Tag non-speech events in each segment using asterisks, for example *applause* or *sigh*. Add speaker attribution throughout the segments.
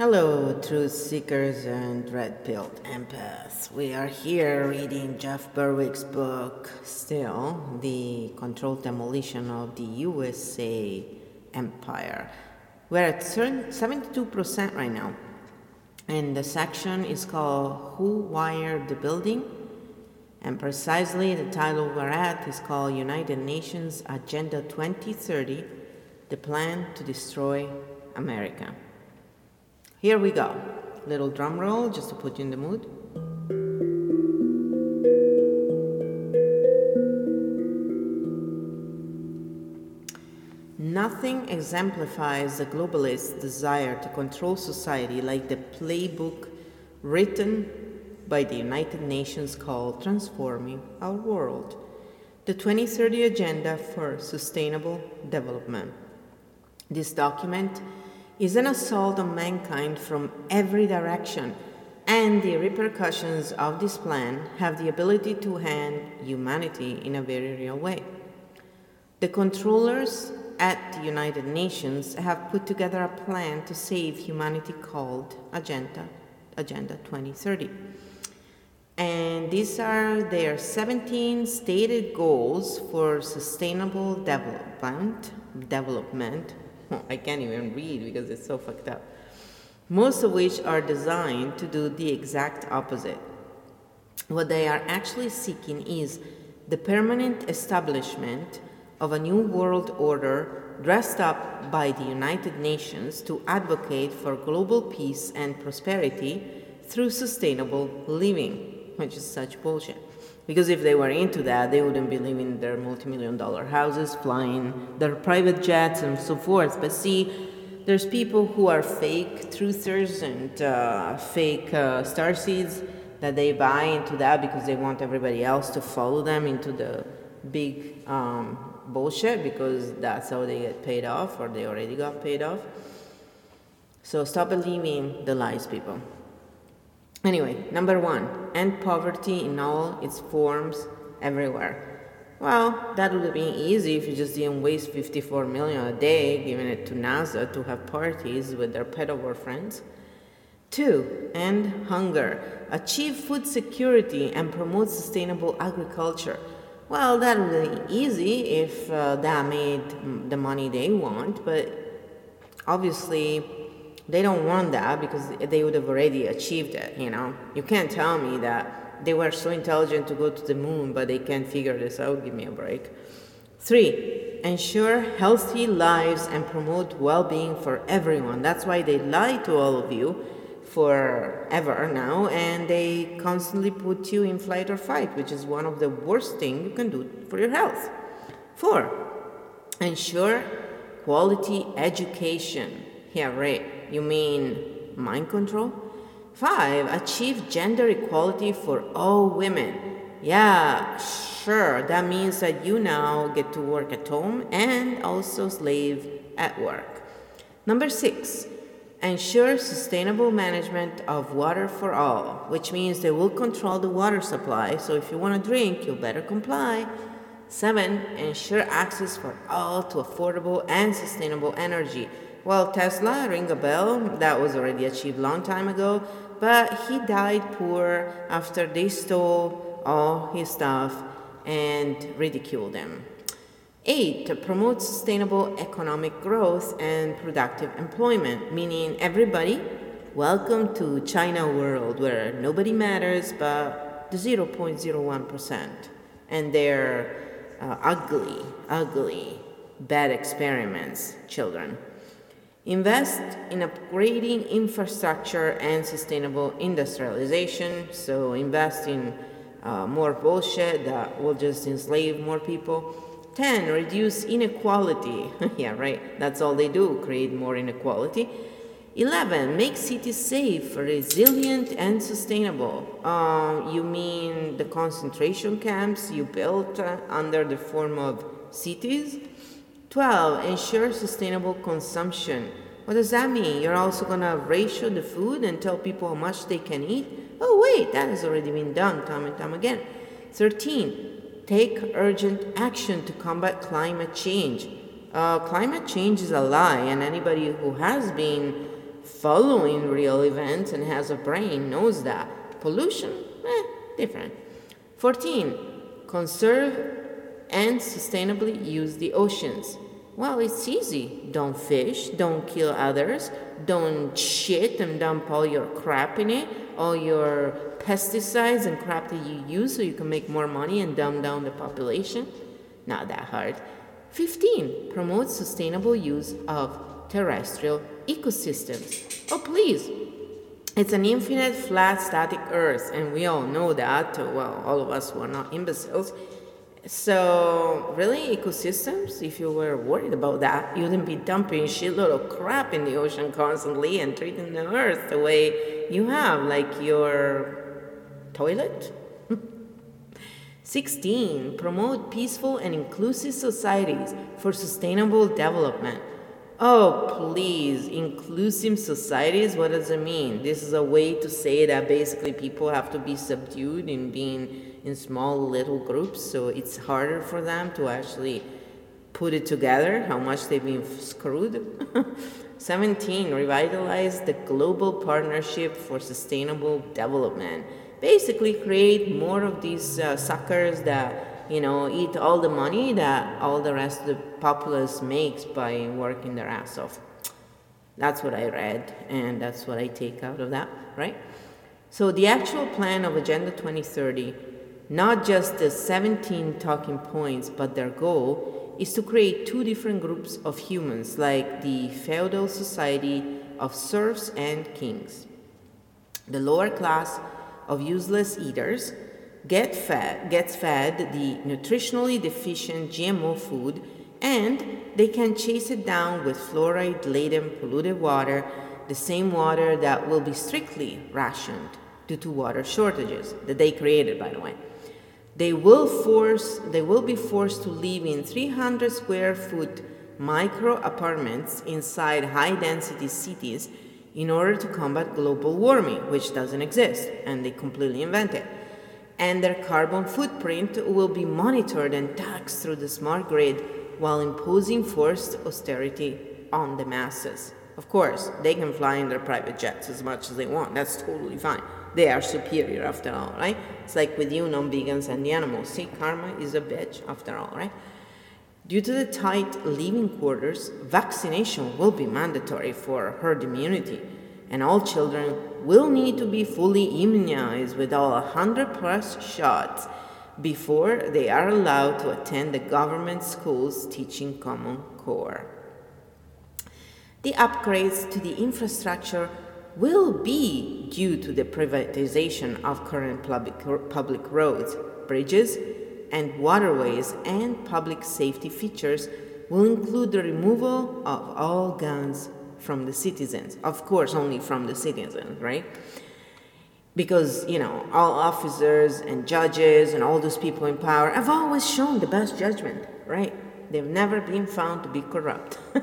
Speaker 1: Hello, truth seekers and red pilled empaths. We are here reading Jeff Berwick's book, still, The Controlled Demolition of the USA Empire. We're at 72% right now, and the section is called Who Wired the Building? And precisely the title we're at is called United Nations Agenda 2030 The Plan to Destroy America. Here we go. Little drum roll just to put you in the mood. Nothing exemplifies the globalist desire to control society like the playbook written by the United Nations called Transforming Our World, the 2030 Agenda for Sustainable Development. This document is an assault on mankind from every direction, and the repercussions of this plan have the ability to hand humanity in a very real way. The controllers at the United Nations have put together a plan to save humanity called Agenda, Agenda 2030. And these are their 17 stated goals for sustainable development, development I can't even read because it's so fucked up. Most of which are designed to do the exact opposite. What they are actually seeking is the permanent establishment of a new world order dressed up by the United Nations to advocate for global peace and prosperity through sustainable living, which is such bullshit. Because if they were into that, they wouldn't be living in their multi million dollar houses, flying their private jets, and so forth. But see, there's people who are fake truthers and uh, fake uh, star seeds that they buy into that because they want everybody else to follow them into the big um, bullshit because that's how they get paid off or they already got paid off. So stop believing the lies, people. Anyway, number one, end poverty in all its forms everywhere. Well, that would have been easy if you just didn't waste 54 million a day giving it to NASA to have parties with their pedo friends. Two, end hunger. Achieve food security and promote sustainable agriculture. Well, that would be easy if uh, that made the money they want, but obviously they don't want that because they would have already achieved it, you know. You can't tell me that they were so intelligent to go to the moon, but they can't figure this out. Give me a break. Three, ensure healthy lives and promote well being for everyone. That's why they lie to all of you forever now, and they constantly put you in flight or fight, which is one of the worst things you can do for your health. Four, ensure quality education. Yeah, right. You mean mind control? Five, achieve gender equality for all women. Yeah, sure. That means that you now get to work at home and also slave at work. Number six, ensure sustainable management of water for all, which means they will control the water supply. So if you want to drink, you better comply. Seven, ensure access for all to affordable and sustainable energy. Well, Tesla, ring a bell, that was already achieved long time ago, but he died poor after they stole all his stuff and ridiculed him. Eight, promote sustainable economic growth and productive employment, meaning everybody, welcome to China world where nobody matters but the 0.01% and their uh, ugly, ugly, bad experiments, children. Invest in upgrading infrastructure and sustainable industrialization. So, invest in uh, more bullshit that will just enslave more people. 10. Reduce inequality. *laughs* yeah, right. That's all they do create more inequality. 11. Make cities safe, resilient, and sustainable. Uh, you mean the concentration camps you built uh, under the form of cities? 12. Ensure sustainable consumption. What does that mean? You're also going to ratio the food and tell people how much they can eat? Oh, wait, that has already been done time and time again. 13. Take urgent action to combat climate change. Uh, climate change is a lie, and anybody who has been following real events and has a brain knows that. Pollution, eh, different. 14. Conserve and sustainably use the oceans. Well, it's easy. Don't fish, don't kill others, don't shit and dump all your crap in it, all your pesticides and crap that you use so you can make more money and dumb down the population. Not that hard. 15. Promote sustainable use of terrestrial ecosystems. Oh, please. It's an infinite, flat, static Earth, and we all know that. Well, all of us who are not imbeciles. So, really, ecosystems, if you were worried about that, you wouldn't be dumping shitload of crap in the ocean constantly and treating the earth the way you have, like your toilet. 16. Promote peaceful and inclusive societies for sustainable development. Oh, please, inclusive societies, what does it mean? This is a way to say that basically people have to be subdued in being in small little groups, so it's harder for them to actually put it together, how much they've been screwed. *laughs* 17. Revitalize the global partnership for sustainable development. Basically, create more of these uh, suckers that you know, eat all the money that all the rest of the populace makes by working their ass off. That's what I read, and that's what I take out of that, right? So, the actual plan of Agenda 2030, not just the 17 talking points, but their goal is to create two different groups of humans, like the feudal society of serfs and kings. The lower class of useless eaters get fed, gets fed the nutritionally deficient GMO food and they can chase it down with fluoride laden polluted water, the same water that will be strictly rationed due to water shortages that they created, by the way. They will force they will be forced to live in 300 square foot micro apartments inside high density cities in order to combat global warming, which doesn't exist, and they completely invented and their carbon footprint will be monitored and taxed through the smart grid while imposing forced austerity on the masses. Of course, they can fly in their private jets as much as they want. That's totally fine. They are superior after all, right? It's like with you non-vegans and the animals. See, karma is a bitch after all, right? Due to the tight living quarters, vaccination will be mandatory for herd immunity, and all children will need to be fully immunized with all 100 plus shots before they are allowed to attend the government schools teaching Common Core. The upgrades to the infrastructure will be due to the privatization of current public, public roads, bridges, and waterways, and public safety features will include the removal of all guns from the citizens. Of course, only from the citizens, right? Because, you know, all officers and judges and all those people in power have always shown the best judgment, right? They've never been found to be corrupt. *laughs*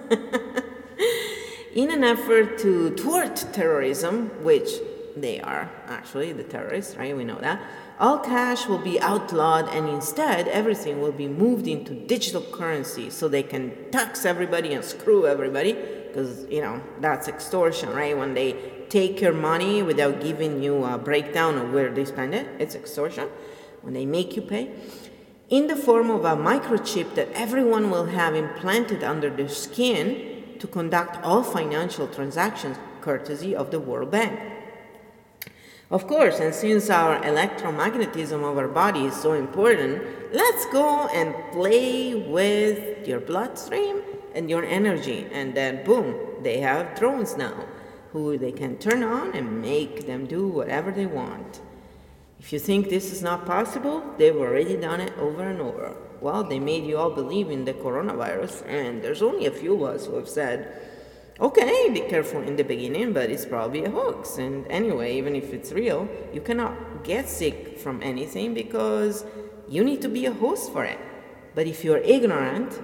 Speaker 1: in an effort to thwart terrorism, which they are actually the terrorists, right? We know that. All cash will be outlawed, and instead, everything will be moved into digital currency so they can tax everybody and screw everybody because you know that's extortion, right? When they take your money without giving you a breakdown of where they spend it, it's extortion. When they make you pay, in the form of a microchip that everyone will have implanted under their skin to conduct all financial transactions, courtesy of the World Bank. Of course, and since our electromagnetism of our body is so important, let's go and play with your bloodstream and your energy. And then, boom, they have drones now who they can turn on and make them do whatever they want. If you think this is not possible, they've already done it over and over. Well, they made you all believe in the coronavirus, and there's only a few of us who have said, okay, be careful in the beginning, but it's probably a hoax. And anyway, even if it's real, you cannot get sick from anything because you need to be a host for it. But if you're ignorant,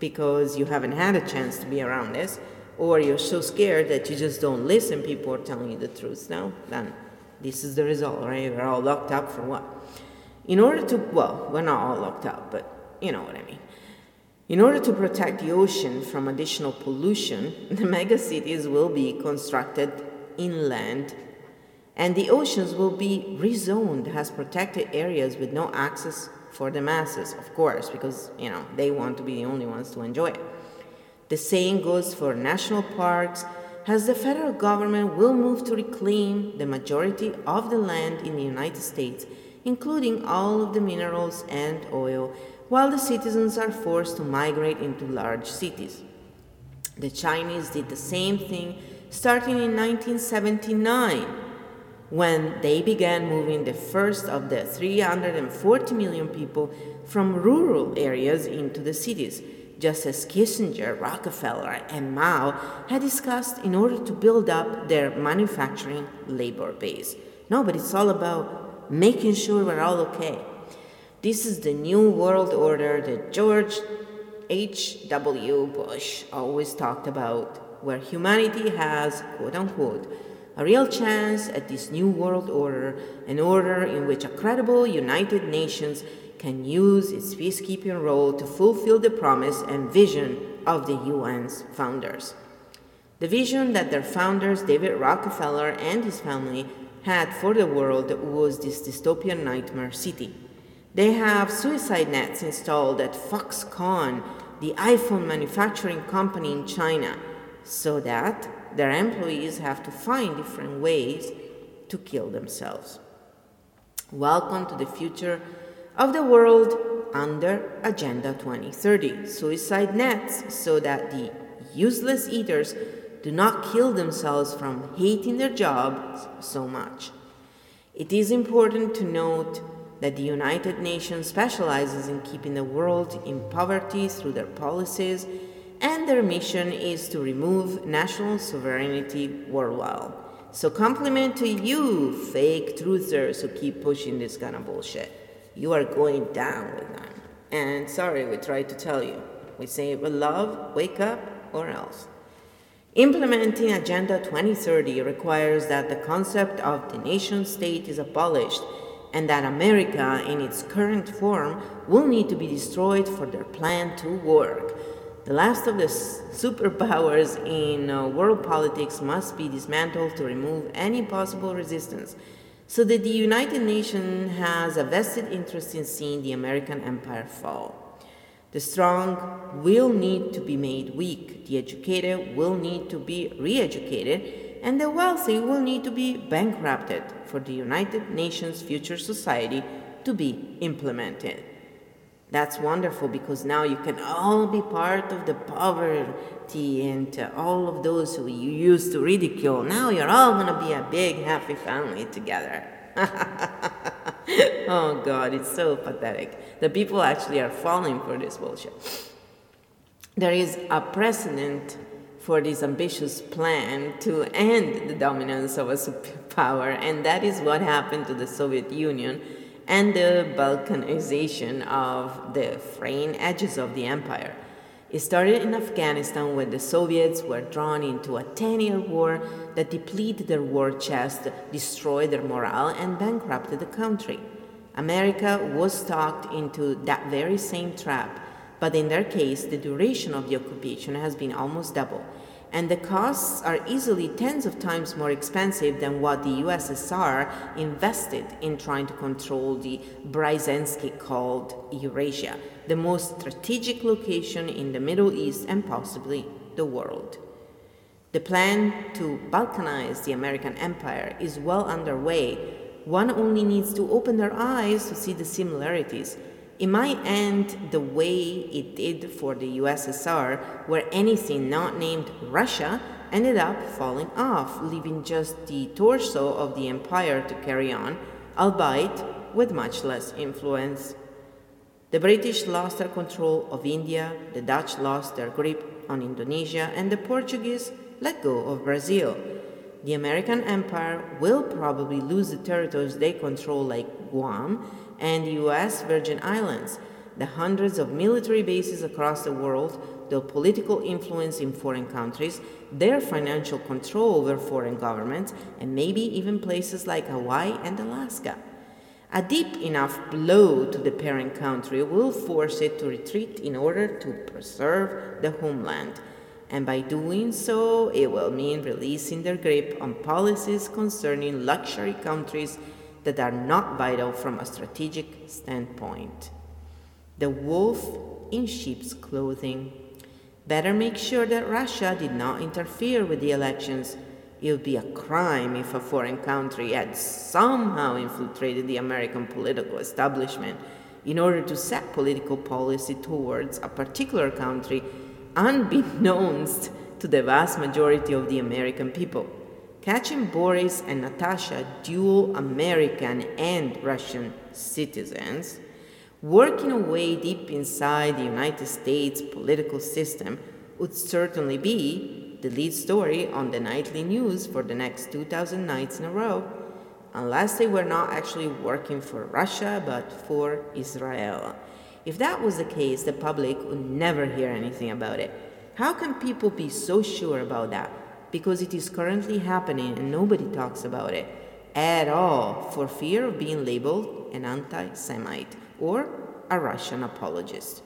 Speaker 1: because you haven't had a chance to be around this, or you're so scared that you just don't listen, people are telling you the truth now, then this is the result, right? We're all locked up for what? In order to, well, we're not all locked up, but you know what I mean. In order to protect the ocean from additional pollution, *laughs* the megacities will be constructed inland and the oceans will be rezoned as protected areas with no access for the masses, of course, because, you know, they want to be the only ones to enjoy it. The same goes for national parks, as the federal government will move to reclaim the majority of the land in the United States, including all of the minerals and oil, while the citizens are forced to migrate into large cities. The Chinese did the same thing starting in 1979 when they began moving the first of the 340 million people from rural areas into the cities, just as Kissinger, Rockefeller, and Mao had discussed in order to build up their manufacturing labor base. No, but it's all about making sure we're all okay. This is the new world order that George H.W. Bush always talked about, where humanity has, quote unquote, a real chance at this new world order, an order in which a credible United Nations can use its peacekeeping role to fulfill the promise and vision of the UN's founders. The vision that their founders, David Rockefeller and his family, had for the world was this dystopian nightmare city. They have suicide nets installed at Foxconn, the iPhone manufacturing company in China, so that their employees have to find different ways to kill themselves. Welcome to the future of the world under Agenda 2030 suicide nets so that the useless eaters do not kill themselves from hating their jobs so much. It is important to note that the United Nations specializes in keeping the world in poverty through their policies and their mission is to remove national sovereignty worldwide. So, compliment to you, fake truthers who keep pushing this kind of bullshit. You are going down with them. And sorry, we tried to tell you. We say it with love, wake up, or else. Implementing Agenda 2030 requires that the concept of the nation state is abolished and that America, in its current form, will need to be destroyed for their plan to work. The last of the superpowers in uh, world politics must be dismantled to remove any possible resistance, so that the United Nations has a vested interest in seeing the American empire fall. The strong will need to be made weak, the educated will need to be re educated, and the wealthy will need to be bankrupted for the United Nations future society to be implemented. That's wonderful because now you can all be part of the poverty and all of those who you used to ridicule. Now you're all going to be a big, happy family together. *laughs* oh, God, it's so pathetic. The people actually are falling for this bullshit. There is a precedent for this ambitious plan to end the dominance of a superpower, and that is what happened to the Soviet Union and the balkanization of the fraying edges of the empire. It started in Afghanistan when the Soviets were drawn into a 10 year war that depleted their war chest, destroyed their morale, and bankrupted the country. America was talked into that very same trap, but in their case, the duration of the occupation has been almost double and the costs are easily tens of times more expensive than what the USSR invested in trying to control the Brzezinski called Eurasia, the most strategic location in the Middle East and possibly the world. The plan to Balkanize the American empire is well underway. One only needs to open their eyes to see the similarities it might end the way it did for the USSR, where anything not named Russia ended up falling off, leaving just the torso of the empire to carry on, albeit with much less influence. The British lost their control of India, the Dutch lost their grip on Indonesia, and the Portuguese let go of Brazil. The American empire will probably lose the territories they control, like Guam, and the US Virgin Islands, the hundreds of military bases across the world, their political influence in foreign countries, their financial control over foreign governments, and maybe even places like Hawaii and Alaska. A deep enough blow to the parent country will force it to retreat in order to preserve the homeland. And by doing so, it will mean releasing their grip on policies concerning luxury countries that are not vital from a strategic standpoint. The wolf in sheep's clothing. Better make sure that Russia did not interfere with the elections it would be a crime if a foreign country had somehow infiltrated the American political establishment in order to set political policy towards a particular country unbeknownst to the vast majority of the American people. Catching Boris and Natasha, dual American and Russian citizens, working away deep inside the United States political system would certainly be the lead story on the nightly news for the next 2,000 nights in a row, unless they were not actually working for Russia but for Israel. If that was the case, the public would never hear anything about it. How can people be so sure about that? Because it is currently happening and nobody talks about it at all for fear of being labeled an anti Semite or a Russian apologist.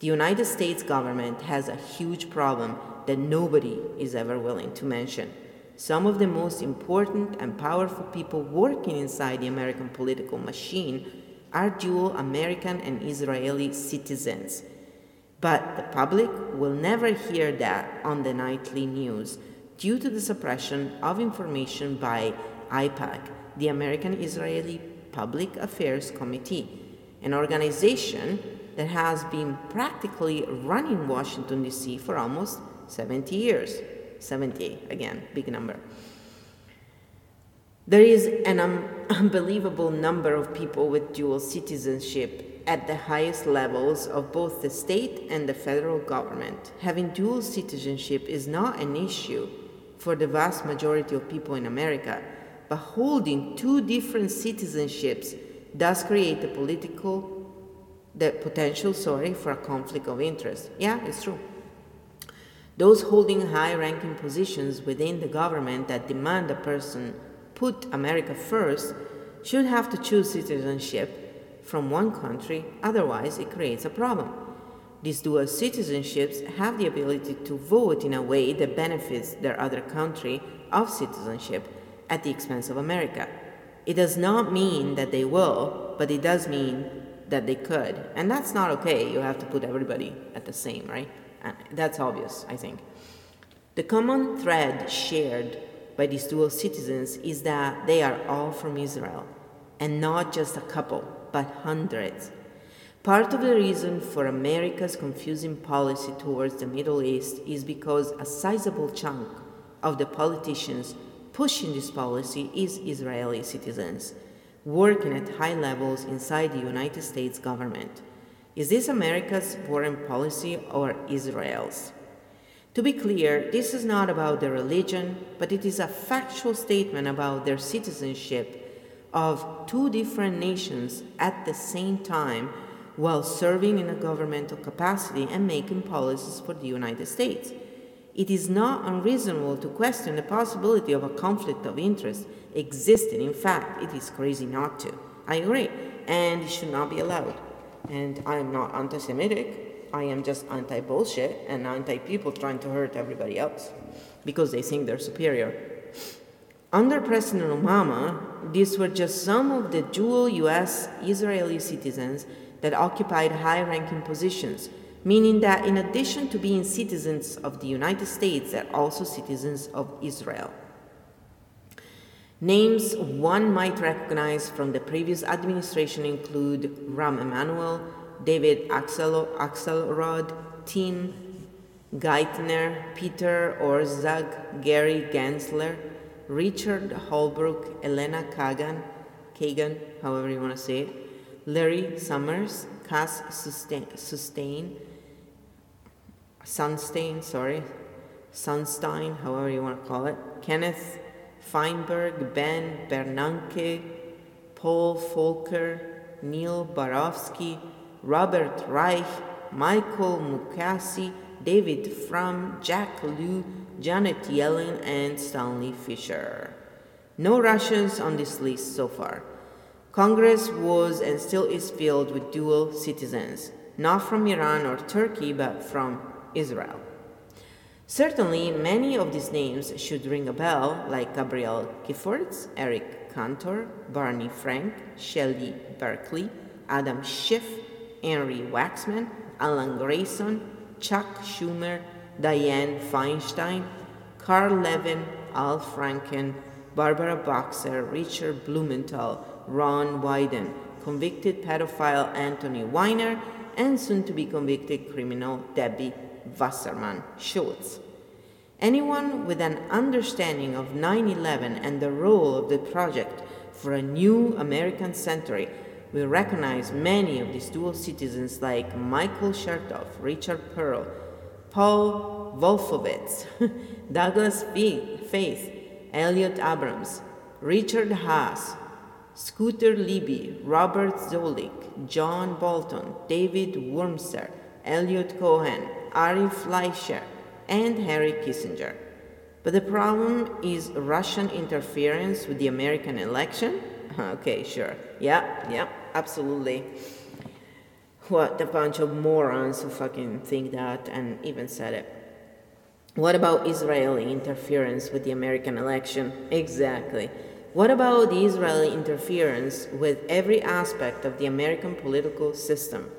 Speaker 1: The United States government has a huge problem that nobody is ever willing to mention. Some of the most important and powerful people working inside the American political machine are dual American and Israeli citizens. But the public will never hear that on the nightly news due to the suppression of information by AIPAC, the American Israeli Public Affairs Committee, an organization that has been practically running Washington, D.C. for almost 70 years. 70, again, big number. There is an *laughs* unbelievable number of people with dual citizenship at the highest levels of both the state and the federal government. Having dual citizenship is not an issue for the vast majority of people in America, but holding two different citizenships does create a political, the potential, sorry, for a conflict of interest. Yeah, it's true. Those holding high ranking positions within the government that demand a person put America first should have to choose citizenship from one country, otherwise, it creates a problem. These dual citizenships have the ability to vote in a way that benefits their other country of citizenship at the expense of America. It does not mean that they will, but it does mean that they could. And that's not okay. You have to put everybody at the same, right? Uh, that's obvious, I think. The common thread shared by these dual citizens is that they are all from Israel, and not just a couple, but hundreds. Part of the reason for America's confusing policy towards the Middle East is because a sizable chunk of the politicians pushing this policy is Israeli citizens, working at high levels inside the United States government. Is this America's foreign policy or Israel's? To be clear, this is not about their religion, but it is a factual statement about their citizenship of two different nations at the same time while serving in a governmental capacity and making policies for the United States. It is not unreasonable to question the possibility of a conflict of interest existing. In fact, it is crazy not to. I agree, and it should not be allowed. And I am not anti Semitic, I am just anti bullshit and anti people trying to hurt everybody else because they think they're superior. Under President Obama, these were just some of the dual US Israeli citizens that occupied high ranking positions, meaning that in addition to being citizens of the United States, they're also citizens of Israel. Names one might recognize from the previous administration include Rahm Emanuel, David Axel- Axelrod, Tim Geithner, Peter Orszag, Gary Gensler, Richard Holbrooke, Elena Kagan, Kagan, however you want to say it, Larry Summers, Cass Sustain, Sunstein, sorry, Sunstein, however you want to call it, Kenneth Feinberg, Ben Bernanke, Paul Volcker, Neil Barofsky, Robert Reich, Michael Mukasey, David Frum, Jack Lew, Janet Yellen, and Stanley Fischer. No Russians on this list so far. Congress was and still is filled with dual citizens, not from Iran or Turkey, but from Israel. Certainly, many of these names should ring a bell, like Gabrielle Giffords, Eric Cantor, Barney Frank, Shelley Berkeley, Adam Schiff, Henry Waxman, Alan Grayson, Chuck Schumer, Dianne Feinstein, Carl Levin, Al Franken, Barbara Boxer, Richard Blumenthal, Ron Wyden, convicted pedophile Anthony Weiner, and soon to be convicted criminal Debbie Wasserman Schultz. Anyone with an understanding of 9 11 and the role of the project for a new American century will recognize many of these dual citizens like Michael Chertoff, Richard Perle, Paul Wolfowitz, *laughs* Douglas Feith, Elliot Abrams, Richard Haass, Scooter Libby, Robert Zoellick, John Bolton, David Wurmser, Eliot Cohen, Ari Fleischer, and Harry Kissinger. But the problem is Russian interference with the American election? *laughs* Okay, sure. Yeah, yeah, absolutely. What a bunch of morons who fucking think that and even said it. What about Israeli interference with the American election? Exactly. What about the Israeli interference with every aspect of the American political system?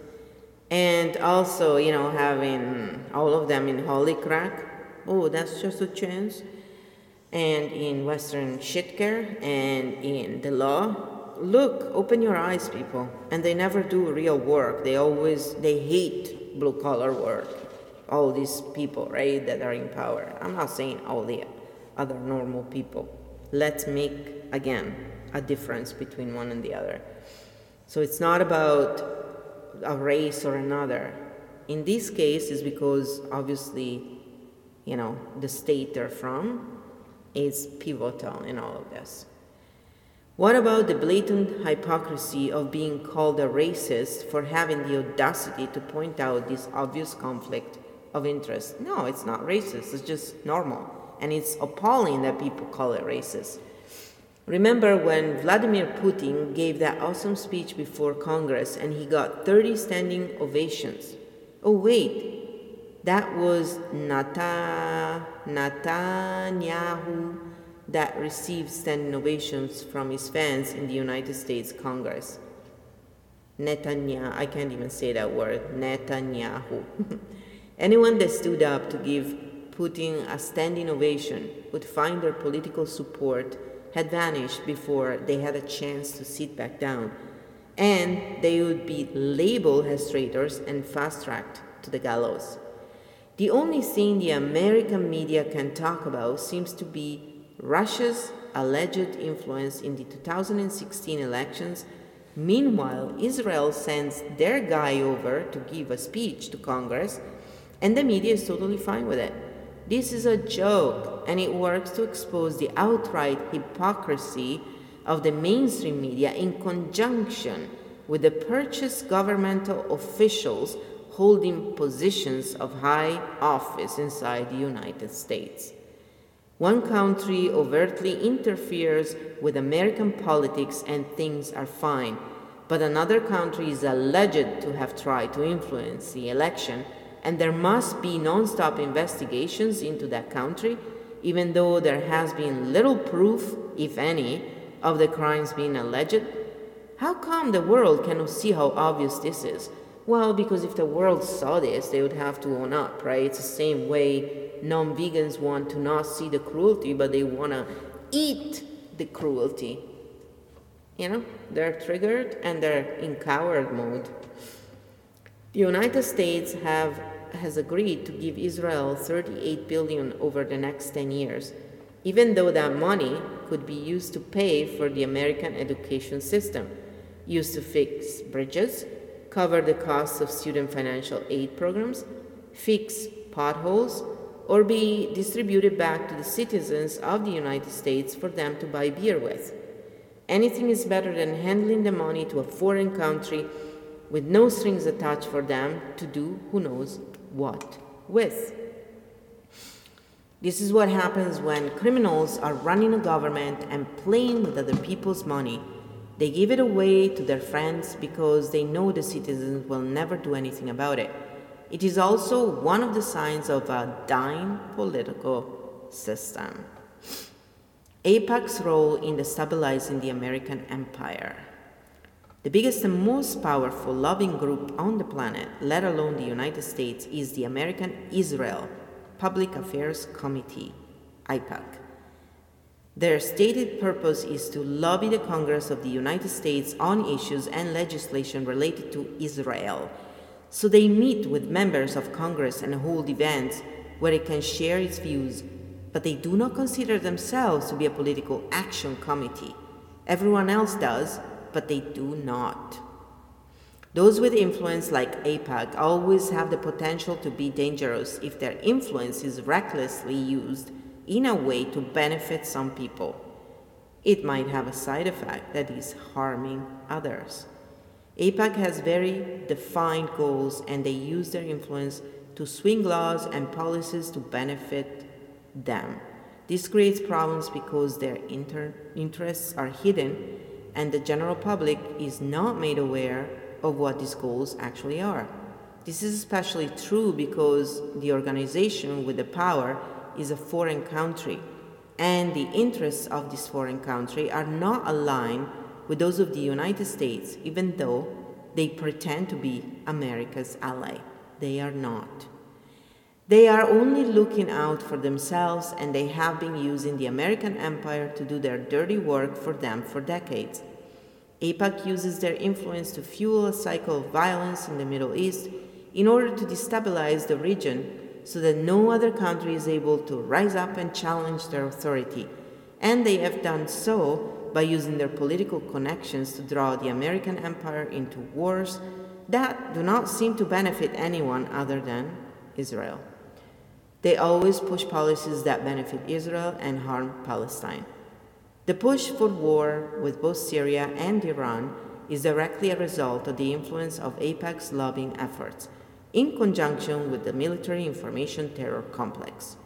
Speaker 1: And also, you know, having all of them in holy crack. Oh, that's just a chance. And in Western shitcare and in the law. Look, open your eyes, people. And they never do real work. They always, they hate blue collar work. All these people, right, that are in power. I'm not saying all the other normal people. Let's make, again, a difference between one and the other. So it's not about a race or another. In this case, is because obviously, you know, the state they're from is pivotal in all of this. What about the blatant hypocrisy of being called a racist for having the audacity to point out this obvious conflict of interest? No, it's not racist, it's just normal. And it's appalling that people call it racist. Remember when Vladimir Putin gave that awesome speech before Congress and he got 30 standing ovations? Oh, wait, that was Netanyahu that received standing ovations from his fans in the United States Congress. Netanyahu, I can't even say that word, Netanyahu. *laughs* Anyone that stood up to give Putin a standing ovation would find their political support had vanished before they had a chance to sit back down, and they would be labeled as traitors and fast tracked to the gallows. The only thing the American media can talk about seems to be Russia's alleged influence in the 2016 elections. Meanwhile, Israel sends their guy over to give a speech to Congress, and the media is totally fine with it. This is a joke, and it works to expose the outright hypocrisy of the mainstream media in conjunction with the purchased governmental officials holding positions of high office inside the United States. One country overtly interferes with American politics and things are fine, but another country is alleged to have tried to influence the election and there must be non-stop investigations into that country, even though there has been little proof, if any, of the crimes being alleged? How come the world cannot see how obvious this is? Well, because if the world saw this, they would have to own up, right? It's the same way non vegans want to not see the cruelty, but they want to eat the cruelty. You know, they're triggered and they're in coward mode. The United States have, has agreed to give Israel 38 billion over the next 10 years, even though that money could be used to pay for the American education system, used to fix bridges, cover the costs of student financial aid programs, fix potholes, or be distributed back to the citizens of the United States for them to buy beer with. Anything is better than handling the money to a foreign country with no strings attached for them to do who knows what with. This is what happens when criminals are running a government and playing with other people's money. They give it away to their friends because they know the citizens will never do anything about it. It is also one of the signs of a dying political system. AIPAC's role in destabilizing the American empire. The biggest and most powerful lobbying group on the planet, let alone the United States, is the American Israel Public Affairs Committee, AIPAC. Their stated purpose is to lobby the Congress of the United States on issues and legislation related to Israel. So they meet with members of Congress and hold events where it can share its views, but they do not consider themselves to be a political action committee. Everyone else does, but they do not. Those with influence, like AIPAC always have the potential to be dangerous if their influence is recklessly used in a way to benefit some people. It might have a side effect that is harming others. AIPAC has very defined goals and they use their influence to swing laws and policies to benefit them. This creates problems because their inter- interests are hidden and the general public is not made aware of what these goals actually are. This is especially true because the organization with the power is a foreign country, and the interests of this foreign country are not aligned with those of the United States, even though they pretend to be America's ally. They are not. They are only looking out for themselves, and they have been using the American empire to do their dirty work for them for decades. AIPAC uses their influence to fuel a cycle of violence in the Middle East in order to destabilize the region so that no other country is able to rise up and challenge their authority. And they have done so by using their political connections to draw the American empire into wars that do not seem to benefit anyone other than Israel. They always push policies that benefit Israel and harm Palestine. The push for war with both Syria and Iran is directly a result of the influence of AIPAC's lobbying efforts in conjunction with the military information terror complex.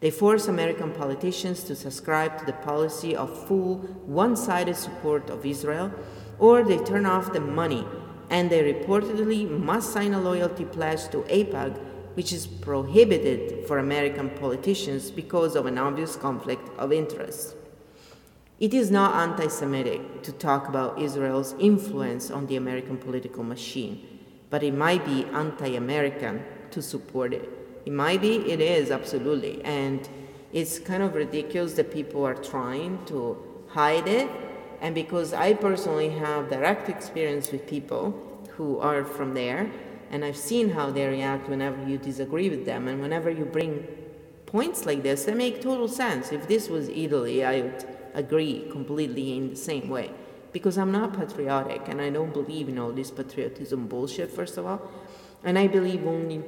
Speaker 1: They force American politicians to subscribe to the policy of full, one sided support of Israel, or they turn off the money and they reportedly must sign a loyalty pledge to AIPAC, which is prohibited for American politicians because of an obvious conflict of interest. It is not anti Semitic to talk about Israel's influence on the American political machine but it might be anti American to support it. It might be, it is, absolutely. And it's kind of ridiculous that people are trying to hide it. And because I personally have direct experience with people who are from there, and I've seen how they react whenever you disagree with them, and whenever you bring points like this, they make total sense. If this was Italy, I would agree completely in the same way because I'm not patriotic and I don't believe in all this patriotism bullshit, first of all. And I believe only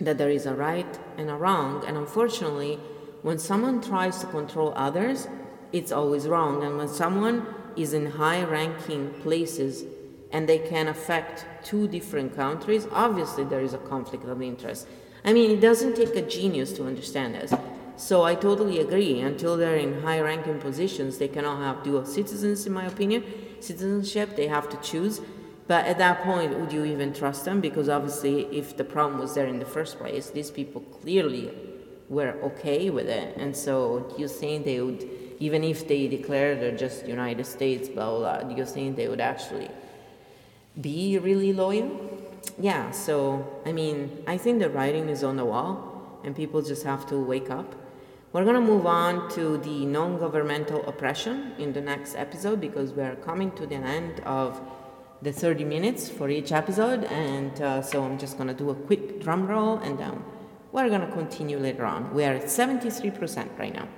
Speaker 1: that there is a right and a wrong. And unfortunately, when someone tries to control others, it's always wrong. And when someone is in high ranking places and they can affect two different countries, obviously there is a conflict of interest. I mean, it doesn't take a genius to understand this. So I totally agree. Until they're in high ranking positions, they cannot have dual citizens, in my opinion. Citizenship, they have to choose. But at that point, would you even trust them? Because obviously, if the problem was there in the first place, these people clearly were okay with it. And so, you think they would, even if they declare they're just United States, blah, blah, blah, you think they would actually be really loyal? Yeah, so, I mean, I think the writing is on the wall, and people just have to wake up we're going to move on to the non governmental oppression in the next episode because we're coming to the end of the 30 minutes for each episode. And uh, so I'm just going to do a quick drum roll and then we're going to continue later on. We are at 73% right now.